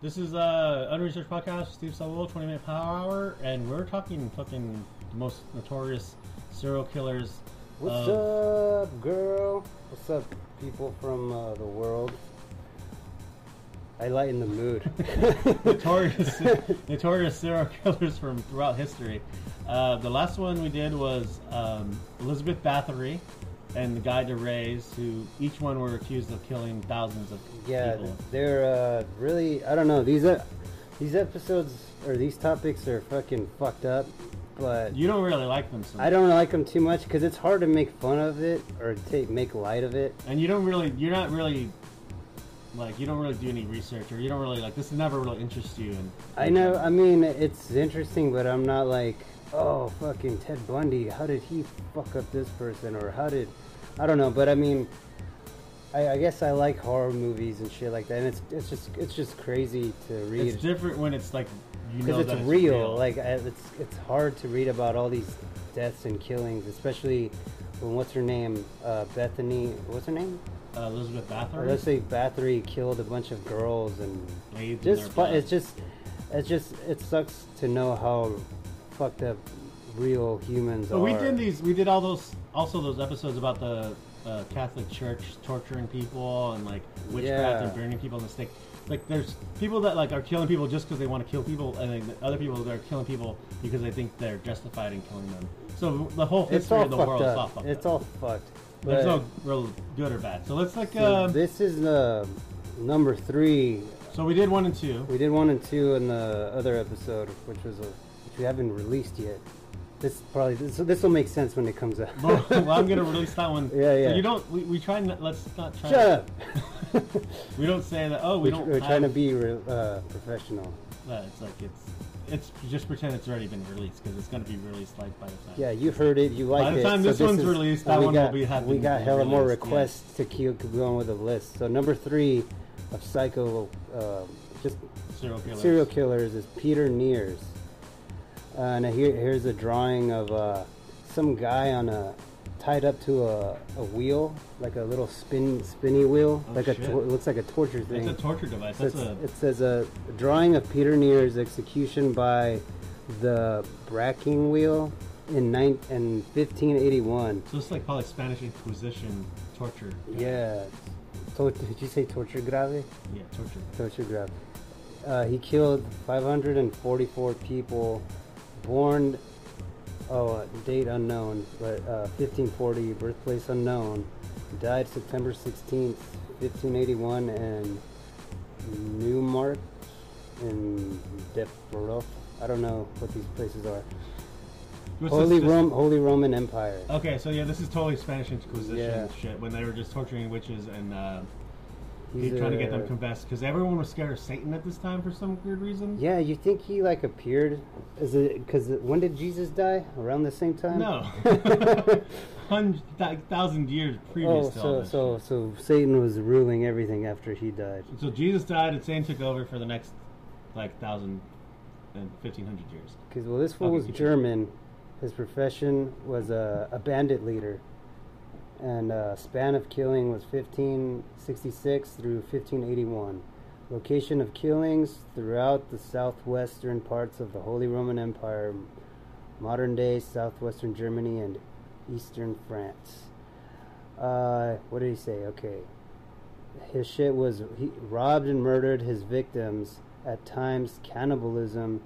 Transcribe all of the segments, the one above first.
This is uh Unresearched Podcast, Steve Saul, 20 Minute Power Hour, and we're talking fucking the most notorious serial killers. What's of- up, girl? What's up, people from uh, the world? I lighten the mood. notorious, notorious serial killers from throughout history. Uh, the last one we did was um, Elizabeth Bathory and the Guy DeRays, who each one were accused of killing thousands of yeah, people. they're uh, really. I don't know. These uh, these episodes or these topics are fucking fucked up, but You don't really like them, so I don't like them too much because it's hard to make fun of it or take make light of it. and you don't really, you're not really. Like you don't really do any research, or you don't really like this. Never really interests you, and I know. I mean, it's interesting, but I'm not like, oh, fucking Ted Bundy. How did he fuck up this person, or how did, I don't know. But I mean, I, I guess I like horror movies and shit like that. And it's it's just it's just crazy to read It's different when it's like you know it's, real. Like I, it's it's hard to read about all these deaths and killings, especially when what's her name, uh, Bethany. What's her name? uh, Elizabeth Bathory. let's say Bathory killed a bunch of girls and in just fu- it's just it's just it sucks to know how fucked up real humans But are. we did these. We did all those. Also, those episodes about the uh, Catholic Church torturing people and like witchcraft Yeah. and burning people on the stake. Like, there's people that like are killing people just because they want to kill people, and then other people that are killing people because they think they're justified in killing them. So the whole history of the world is all up. fucked It's up. all fucked. There's no real good or bad. So let's like. so um, this is the number three. so we did one and two. We did one and two in the other episode, which was a we haven't released yet. This probably this this will make sense when it comes out. well, well, I'm gonna release that one. Yeah, yeah. So you don't. We, we try. Not, let's not try. Shut up. We don't say that. Oh, we we, don't. We're trying to be re- uh, professional. Uh, it's like it's it's just pretend it's already been released because it's going to be released like by the time. Yeah, you heard it. You like it. By the it. time so this one's is- released, that one will be having We got hella more released, yeah. requests to keep going with the list. So number three of Psycho, uh, just serial killers. serial killers is Peter Niers. Uh, and here, here's a drawing of uh, some guy on a tied up to a, a wheel, like a little spin spinny wheel, Oh, like a tor- looks like a torture It's thing. a torture device. So That's it's- a it says a drawing of Peter Nier's execution by the Breaking Wheel in, nine, in 1581. so it's like probably Spanish Inquisition torture. Yeah. To- did you say torture grave? Yeah, torture. Torture grave. Uh, he killed 544 people, born, oh, uh, date unknown, but uh, 1540, birthplace unknown. Died September 16th, 1581, in Newmark in Deporov. I don't know what these places are. What's Holy this- Rome, Holy Roman Empire. Okay, so yeah, this is totally Spanish Inquisition Yeah. shit when they were just torturing witches and uh, He's trying to get them confessed because everyone was scared of Satan at this time for some weird reason. Yeah, you think he like appeared? Is it because when did Jesus die? Around the same time? No, hundred thousand years previous oh, to all so this. so so Satan was ruling everything after he died. So Jesus died and Satan took over for the next like thousand and fifteen hundred years. Because well, this fool was German. His profession was a, a bandit leader, and uh, span of killing was 1566 through 1581. Location of killings throughout the southwestern parts of the Holy Roman Empire, modern day southwestern Germany and eastern France. Uh, what did he say? Okay. His shit was he robbed and murdered his victims, at times cannibalism,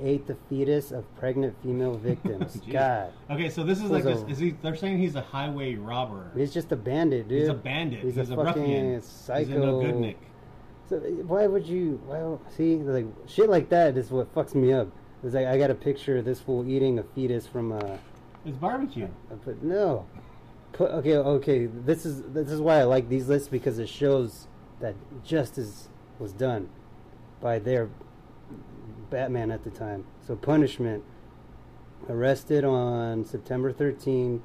ate the fetus of pregnant female victims. God. Okay, so this is like this. Is he? They're saying he's a highway robber. He's just a bandit, dude. He's a bandit. He's, He's, a, a, fucking psycho. He's a no good Nick. So why would you? Well, see, like shit like that is what fucks me up. It's like I got a picture of this fool eating a fetus from a. It's barbecue. But no. Put, okay, okay. This is this is why I like these lists because it shows that justice was done by their Batman at the time. So punishment. Arrested on September 13,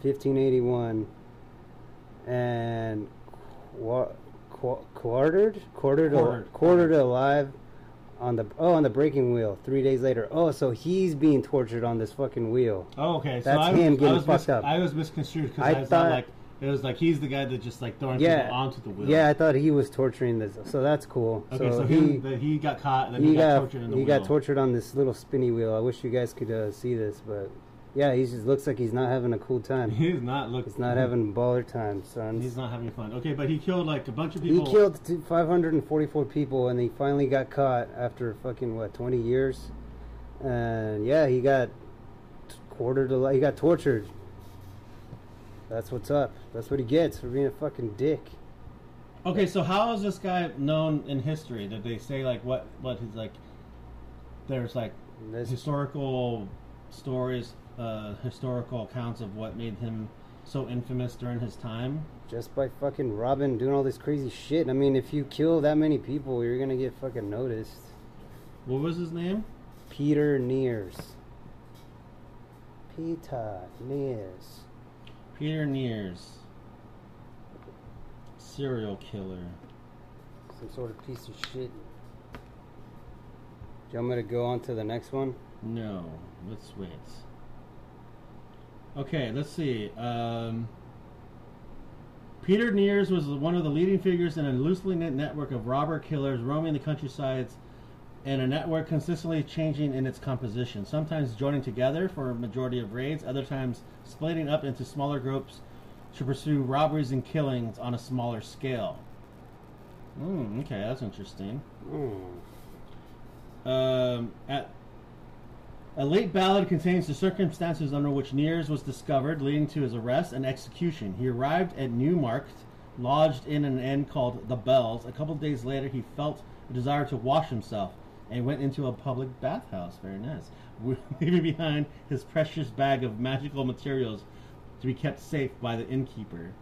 1581, and qua- qua- quartered, quartered, al- Quartered. quartered alive on the oh on the breaking wheel. Three days later, oh, so he's being tortured on this fucking wheel. Oh, okay. So That's I, him was- getting I was fucked up. I was misconstrued because I I, thought- thought like It was like he's the guy that just like throwing Yeah. people onto the wheel. Yeah, I thought he was torturing this, so that's cool. Okay, so, so he the, he got caught and then he he, got, got tortured in the he wheel. got tortured on this little spinny wheel. I wish you guys could uh, see this, but yeah, he just looks like he's not having a cool time. He's not looking. He's not having baller time, son. He's not having fun. Okay, but he killed like a bunch of people. He killed 544 people, and he finally got caught after fucking what 20 years. And yeah, he got quartered. alive. He got tortured. That's what's up. That's what he gets for being a fucking dick. Okay, so how is this guy known in history? Did they say like what what his like? There's like This- historical stories, uh, historical accounts of what made him so infamous during his time. just by fucking robbing, doing all this crazy shit. I mean, if you kill that many people, you're gonna get fucking noticed. What was his name? Peter Niers. Peter Niers. Peter Niers. Serial killer. Some sort of piece of shit. Do you want me to go on to the next one? No, let's wait. Okay, let's see. Um, Peter Niers was one of the leading figures in a loosely knit network of robber killers roaming the countrysides, and a network consistently changing in its composition. Sometimes joining together for a majority of raids, other times splitting up into smaller groups to pursue robberies and killings on a smaller scale. Hmm. okay, that's interesting. Hmm. Um, at a late ballad contains the circumstances under which Niers was discovered, leading to his arrest and execution. He arrived at Newmarket, lodged in an inn called the Bells. A couple of days later, he felt a desire to wash himself and went into a public bathhouse. Very nice, leaving behind his precious bag of magical materials to be kept safe by the innkeeper.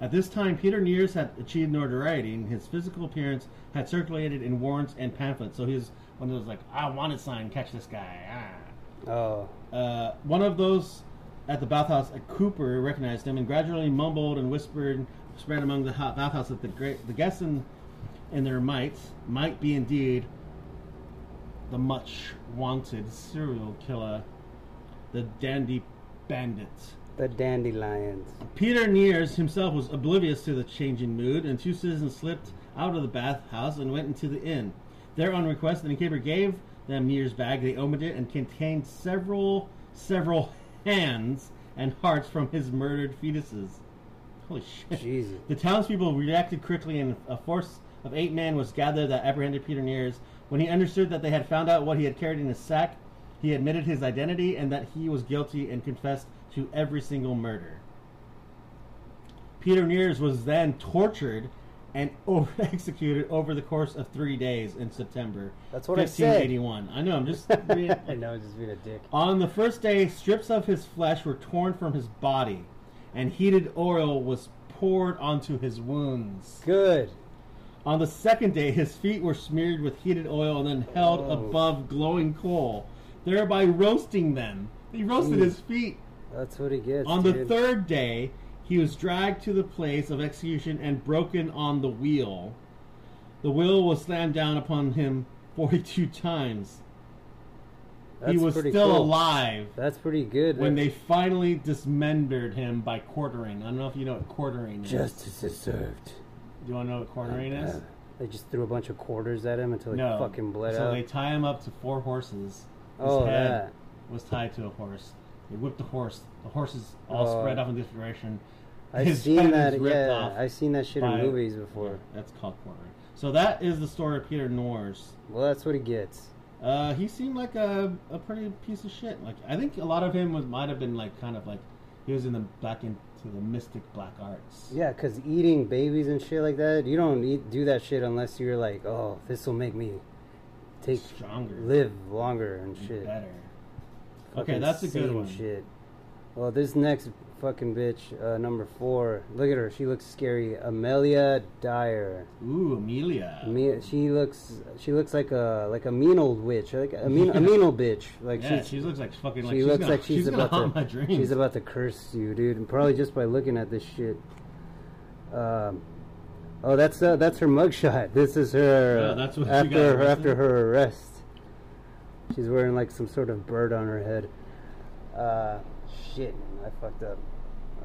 At this time, Peter Niers had achieved notoriety, and his physical appearance had circulated in warrants and pamphlets. So he was one of those like, "I wanted sign, catch this guy." Ah. Oh, Uh, one of those at the bathhouse, a Cooper, recognized him and gradually mumbled and whispered, spread among the hot bathhouse that the great, the guests in, in their mites might be indeed the much wanted serial killer, the Dandy Bandit. the dandelions. Peter Niers himself was oblivious to the changing mood, and two citizens slipped out of the bathhouse and went into the inn. There, on request, the innkeeper gave them Niers' bag. They opened it and contained several, several hands and hearts from his murdered fetuses. Holy shit! Jesus. The townspeople reacted quickly, and a force of eight men was gathered that apprehended Peter Niers. When he understood that they had found out what he had carried in his sack, he admitted his identity and that he was guilty and confessed to every single murder. Peter Niers was then tortured and over- executed over the course of three days in September That's what I said. 1581. I know, I'm just. I know, just being a dick. On the first day, strips of his flesh were torn from his body, and heated oil was poured onto his wounds. Good. On the second day, his feet were smeared with heated oil and then held Oh. above glowing coal, thereby roasting them. He roasted Jeez. his feet. That's what he gets. On the third day, he was dragged to the place of execution and broken on the wheel. The wheel was slammed down upon him 42 times. That's he was still cool. alive That's pretty good. when eh? they finally dismembered him by quartering. I don't know if you know what quartering is. justice is served. Do you want to know what cornering is? Uh, They just threw a bunch of quarters at him until he no. fucking bled so out. they tie him up to four horses. His oh, head that. was tied to a horse. They whipped the horse. The horses all Oh. spread off in this direction. I've His seen that. is Yeah, I've seen that shit in movies before. That's called cornering. So that is the story of Peter Norris. Well, that's what he gets. Uh, he seemed like a, a pretty piece of shit. Like I think a lot of him was might have been like kind of like he was in the back into the mystic black arts. Yeah, because eating babies and shit like that, you don't eat, do that shit unless you're like, oh, this will make me take Stronger, live longer and and shit. better. Okay, that's a good one. Shit. Well, this next fucking bitch, uh, number four. Look at her. She looks scary. Amelia Dyer. Ooh, Amelia. Me, she looks. She looks like a like a mean old witch. Like a mean a mean old bitch. Like yeah, she looks like fucking. Like she looks gonna, like she's, gonna about to. She's about to curse you, dude. And probably just by looking at this shit. Um, oh, that's uh, that's her mugshot. This is her Yeah, that's what after her, after her arrest. She's wearing like some sort of bird on her head. Uh, shit, I fucked up.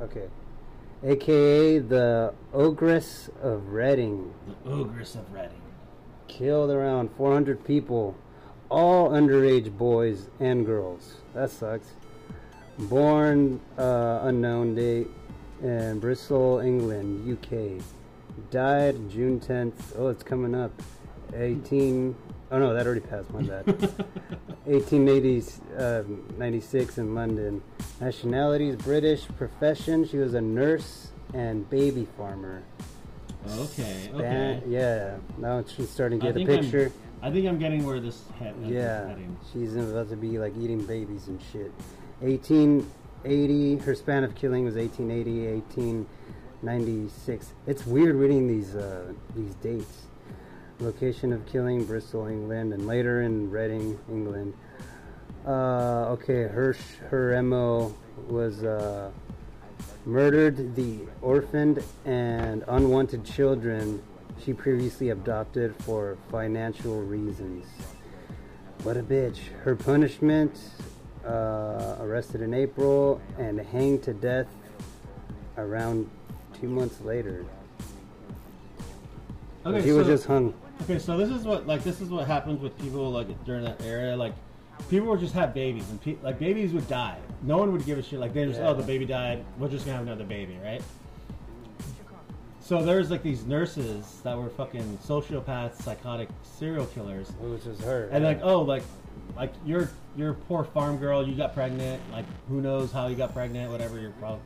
Okay. aka the Ogress of Reading. The Ogress of Reading. Killed around 400 people, all underage boys and girls. That sucks. Born uh, unknown date in Bristol, England, UK. Died June 10th. Oh, it's coming up. 18. Oh no, that already passed. My bad. 1896 in London. Nationality is British. Profession: she was a nurse and baby farmer. Okay, Span- okay. Yeah. Now she's starting to get a think I'm- picture. I think I'm getting where this head is Yeah, heading. she's about to be like eating babies and shit. 1880, her span of killing was 1880, 1896. It's weird reading these uh, these dates. Location of killing: Bristol, England, and later in Reading, England. Uh, okay, her her mo was uh, murdered the orphaned and unwanted children she previously adopted for financial reasons. What a bitch. Her punishment uh, arrested in April and hanged to death around two months later. Okay, he so, was just hung. Okay, so this is what like this is what happens with people like during that era. Like people would just have babies, and pe- like babies would die. No one would give a shit. Like they just Yeah. oh the baby died. We're just gonna have another baby, right? Mm-hmm. So there's like these nurses that were fucking sociopaths, psychotic serial killers, Which was her. and like oh like like you're you're a poor farm girl you got pregnant like who knows how you got pregnant whatever you're probably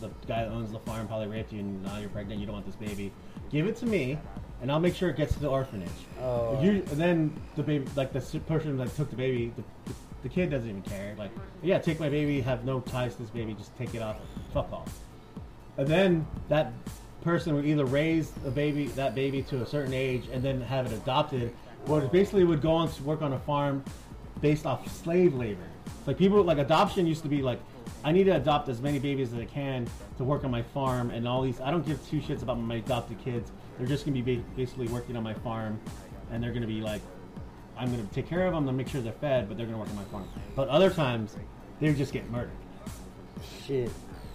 the guy that owns the farm probably raped you and now you're pregnant you don't want this baby give it to me and I'll make sure it gets to the orphanage Oh. you, and then the baby like the person that took the baby the, the, the kid doesn't even care like yeah take my baby have no ties to this baby just take it off fuck off and then that person would either raise a baby, that baby to a certain age, and then have it adopted, or it basically would go on to work on a farm based off slave labor. It's like people like adoption used to be like, I need to adopt as many babies as I can to work on my farm, and all these. I don't give two shits about my adopted kids. They're just gonna be basically working on my farm, and they're gonna be like, I'm gonna take care of them, to make sure they're fed, but they're gonna work on my farm. But other times, they just get murdered Shit.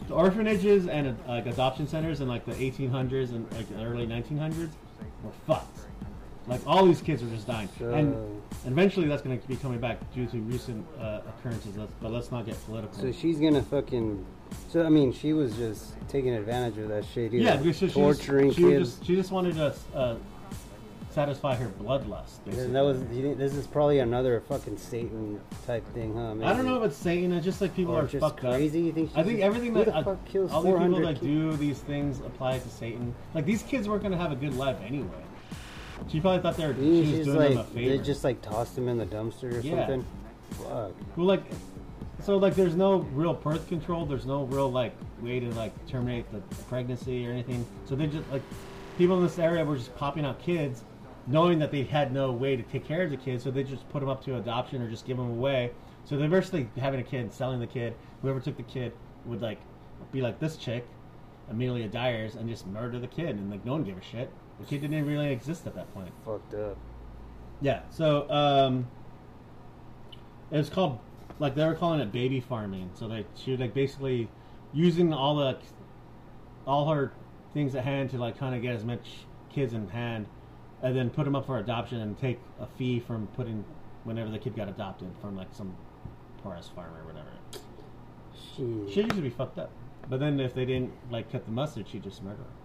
the orphanages and uh, like adoption centers in like the 1800s and like the early 1900s were fucked. Like all these kids were just dying, So- and, and eventually that's going to be coming back due to recent uh, occurrences. Let's, but let's not get political. So she's gonna fucking. So I mean, she was just taking advantage of that shit. Yeah, because she, torturing just, she kids. just she just wanted to uh, satisfy her bloodlust. Basically. And that was. This is probably another fucking Satan type thing, huh? I don't know if it's Satan. It's just like people Or are just fucked crazy. You think? up. I think everything that uh, kills all these people that kids? do these things apply to Satan. Like these kids weren't going to have a good life anyway. She probably thought they were. She was she's doing them a like favor. they just like tossed him in the dumpster or Yeah. something. Fuck. Well, like, so like, there's no real birth control. There's no real like way to like terminate the pregnancy or anything. So they just like people in this area were just popping out kids, knowing that they had no way to take care of the kids. So they just put them up to adoption or just give them away. So they're basically having a kid, selling the kid. Whoever took the kid would like be like this chick, Amelia Dyers, and just murder the kid, and like no one gave a shit. The kid didn't really exist at that point. Fucked up. Yeah. So um, it was called like they were calling it baby farming. So they she was like basically using all the all her things at hand to like kind of get as much kids in hand, and then put them up for adoption and take a fee from putting whenever the kid got adopted from like some poor ass farmer or whatever. Shit. She used to be fucked up. But then if they didn't like cut the mustard, she'd just murder her.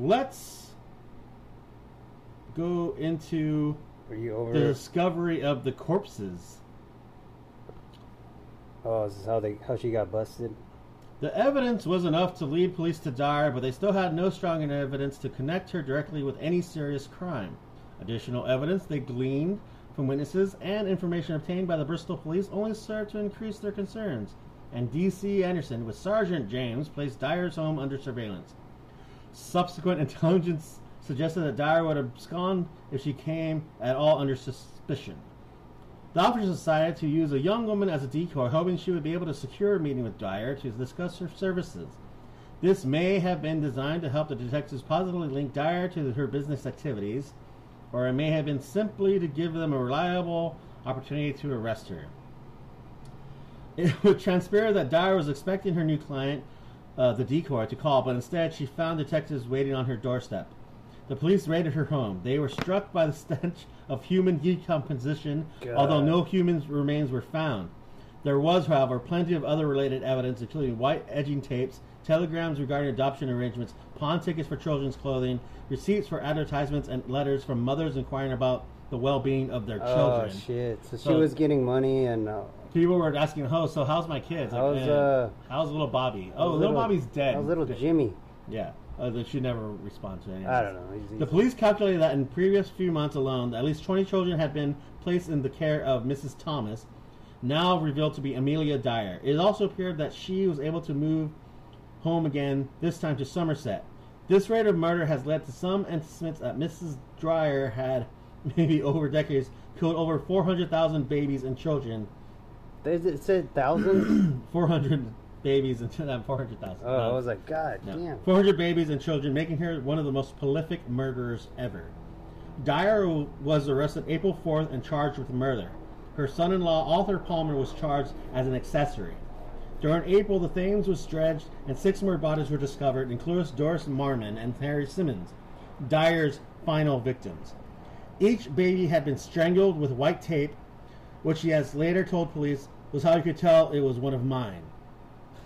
Let's go into Were you over? the discovery of the corpses. Oh, this is how they how she got busted. The evidence was enough to lead police to Dyer, but they still had no strong evidence to connect her directly with any serious crime. Additional evidence they gleaned from witnesses and information obtained by the Bristol police only served to increase their concerns, and D.C. Anderson, with Sergeant James, placed Dyer's home under surveillance. Subsequent intelligence suggested that Dyer would abscond if she came at all under suspicion. The officers decided to use a young woman as a decoy, hoping she would be able to secure a meeting with Dyer to discuss her services. This may have been designed to help the detectives positively link Dyer to her business activities, or it may have been simply to give them a reliable opportunity to arrest her. It would transpire that Dyer was expecting her new client uh, the decoy to call, but instead she found detectives waiting on her doorstep. The police raided her home. They were struck by the stench of human decomposition, God. although no human remains were found. There was, however, plenty of other related evidence, including white edging tapes, telegrams regarding adoption arrangements, pawn tickets for children's clothing, receipts for advertisements, and letters from mothers inquiring about the well-being of their children. Oh children. shit! So she was getting money and uh, People were asking, "Oh, so how's my kids? Like, How's, man, uh, how's little Bobby? Oh, how's little, Bobby's dead. How's little Jimmy? Yeah, uh, that she never respond to any. I don't know. He's, The police calculated that in previous few months alone, at least 20 children had been placed in the care of Mrs. Thomas, now revealed to be Amelia Dyer. It also appeared that she was able to move home again, this time to Somerset. This rate of murder has led to some estimates that Mrs. Dyer had, maybe over decades, killed over 400,000 babies and children. There's- it said thousands. 400 babies and 400,000. oh, I was like, God No. damn. 400 babies and children, making her one of the most prolific murderers ever. Dyer was arrested April 4th and charged with murder. Her son in law, Arthur Palmer, was charged as an accessory. During April, the Thames was dredged and six more bodies were discovered, including Doris Marmon and Harry Simmons, Dyer's final victims. Each baby had been strangled with white tape, which he has later told police was how he could tell it was one of mine.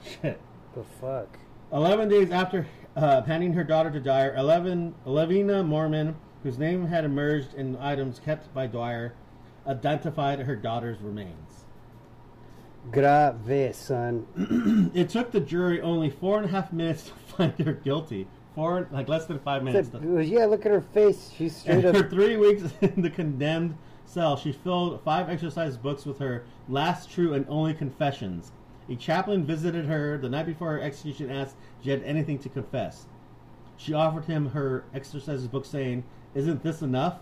Shit. The fuck. 11 days after uh, handing her daughter to Dyer, 11, Levina Marmon, whose name had emerged in items kept by Dyer, identified her daughter's remains. Grave, son. It took the jury only four and a half minutes to find her guilty. Four, like less than five minutes. Said, yeah, look at her face. She's straight After up. three weeks in the condemned cell, she filled five exercise books with her last true and only confessions. A chaplain visited her the night before her execution and asked if she had anything to confess. She offered him her exercises book, saying, Isn't this enough?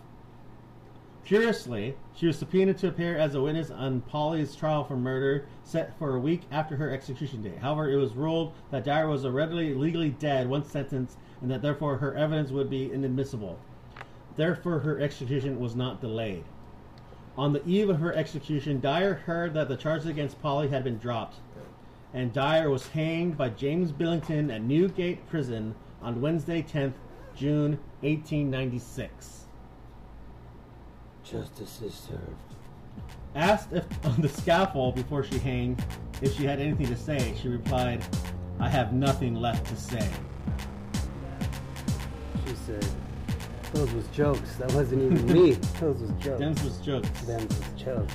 Curiously, she was subpoenaed to appear as a witness on Polly's trial for murder, set for a week after her execution date. However, it was ruled that Dyer was already legally dead once sentenced, and that therefore her evidence would be inadmissible. Therefore, her execution was not delayed. On the eve of her execution, Dyer heard that the charges against Polly had been dropped, and Dyer was hanged by James Billington at Newgate Prison on Wednesday, 10th June, 1896. Justice is served. Asked if on the scaffold before she hanged if she had anything to say, she replied, "I have nothing left to say." She said, "Those was jokes. That wasn't even me. Those was jokes. Dems was jokes. Them was jokes.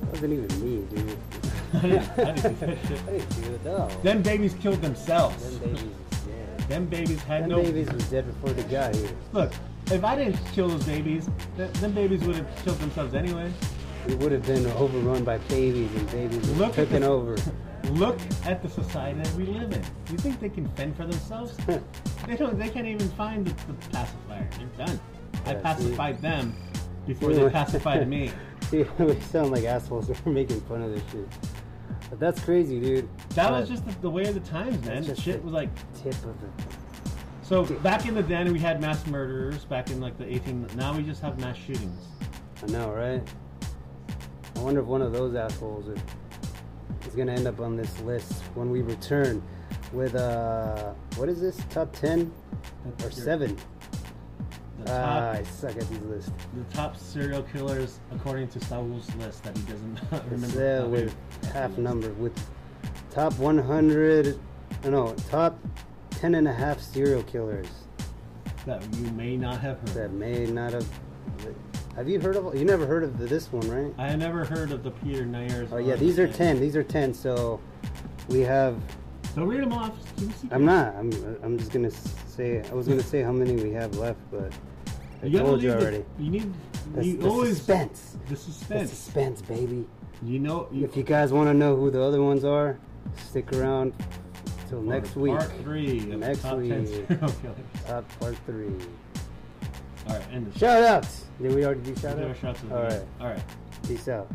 That wasn't even me, dude. I didn't, I didn't do that shit. I didn't do it. No. Them babies killed themselves. Them babies was dead. Them babies had Them no. babies was dead before they got here. Look, if I didn't kill those babies, th- them babies would have killed themselves anyway. We would have been overrun by babies and babies Look at taking the- over. Look at the society that we live in. You think they can fend for themselves? They don't. They can't even find the, the pacifier. They're done. I Yeah, pacified them before they pacified me. See, we sound like assholes for making fun of this shit. But that's crazy, dude. That But was just the, the way of the times, man. Shit was like tip of the. so. Back in the day, we had mass murderers. Back in like the 18. Now we just have mass shootings. I know, right? I wonder if one of those assholes is, is gonna end up on this list when we return with uh, what is this? Top ten or seven? The Ah, top, I suck at these lists. the top serial killers according to Saul's list that he doesn't remember. It's uh, with half number with top 100. No, top 10 and a half serial killers that you may not have heard. that may not have. Have you heard of? You never heard of this one, right? I never heard of the Peter Nayers. Oh yeah, these are 10. These are 10. So we have. Don't read them off. Keep it secret. I'm not. I'm. I'm just gonna say. I was gonna say how many we have left, but I You told you leave the- already. you need. The, you the always suspense. the The suspense. suspense, baby. You know. You, If you guys want to know who the other ones are, stick around till next week. Part three. Next top 10 week. Top part three. All right. End. Shout outs. Did we already do shout outs? shout to the All right. All right. Peace out.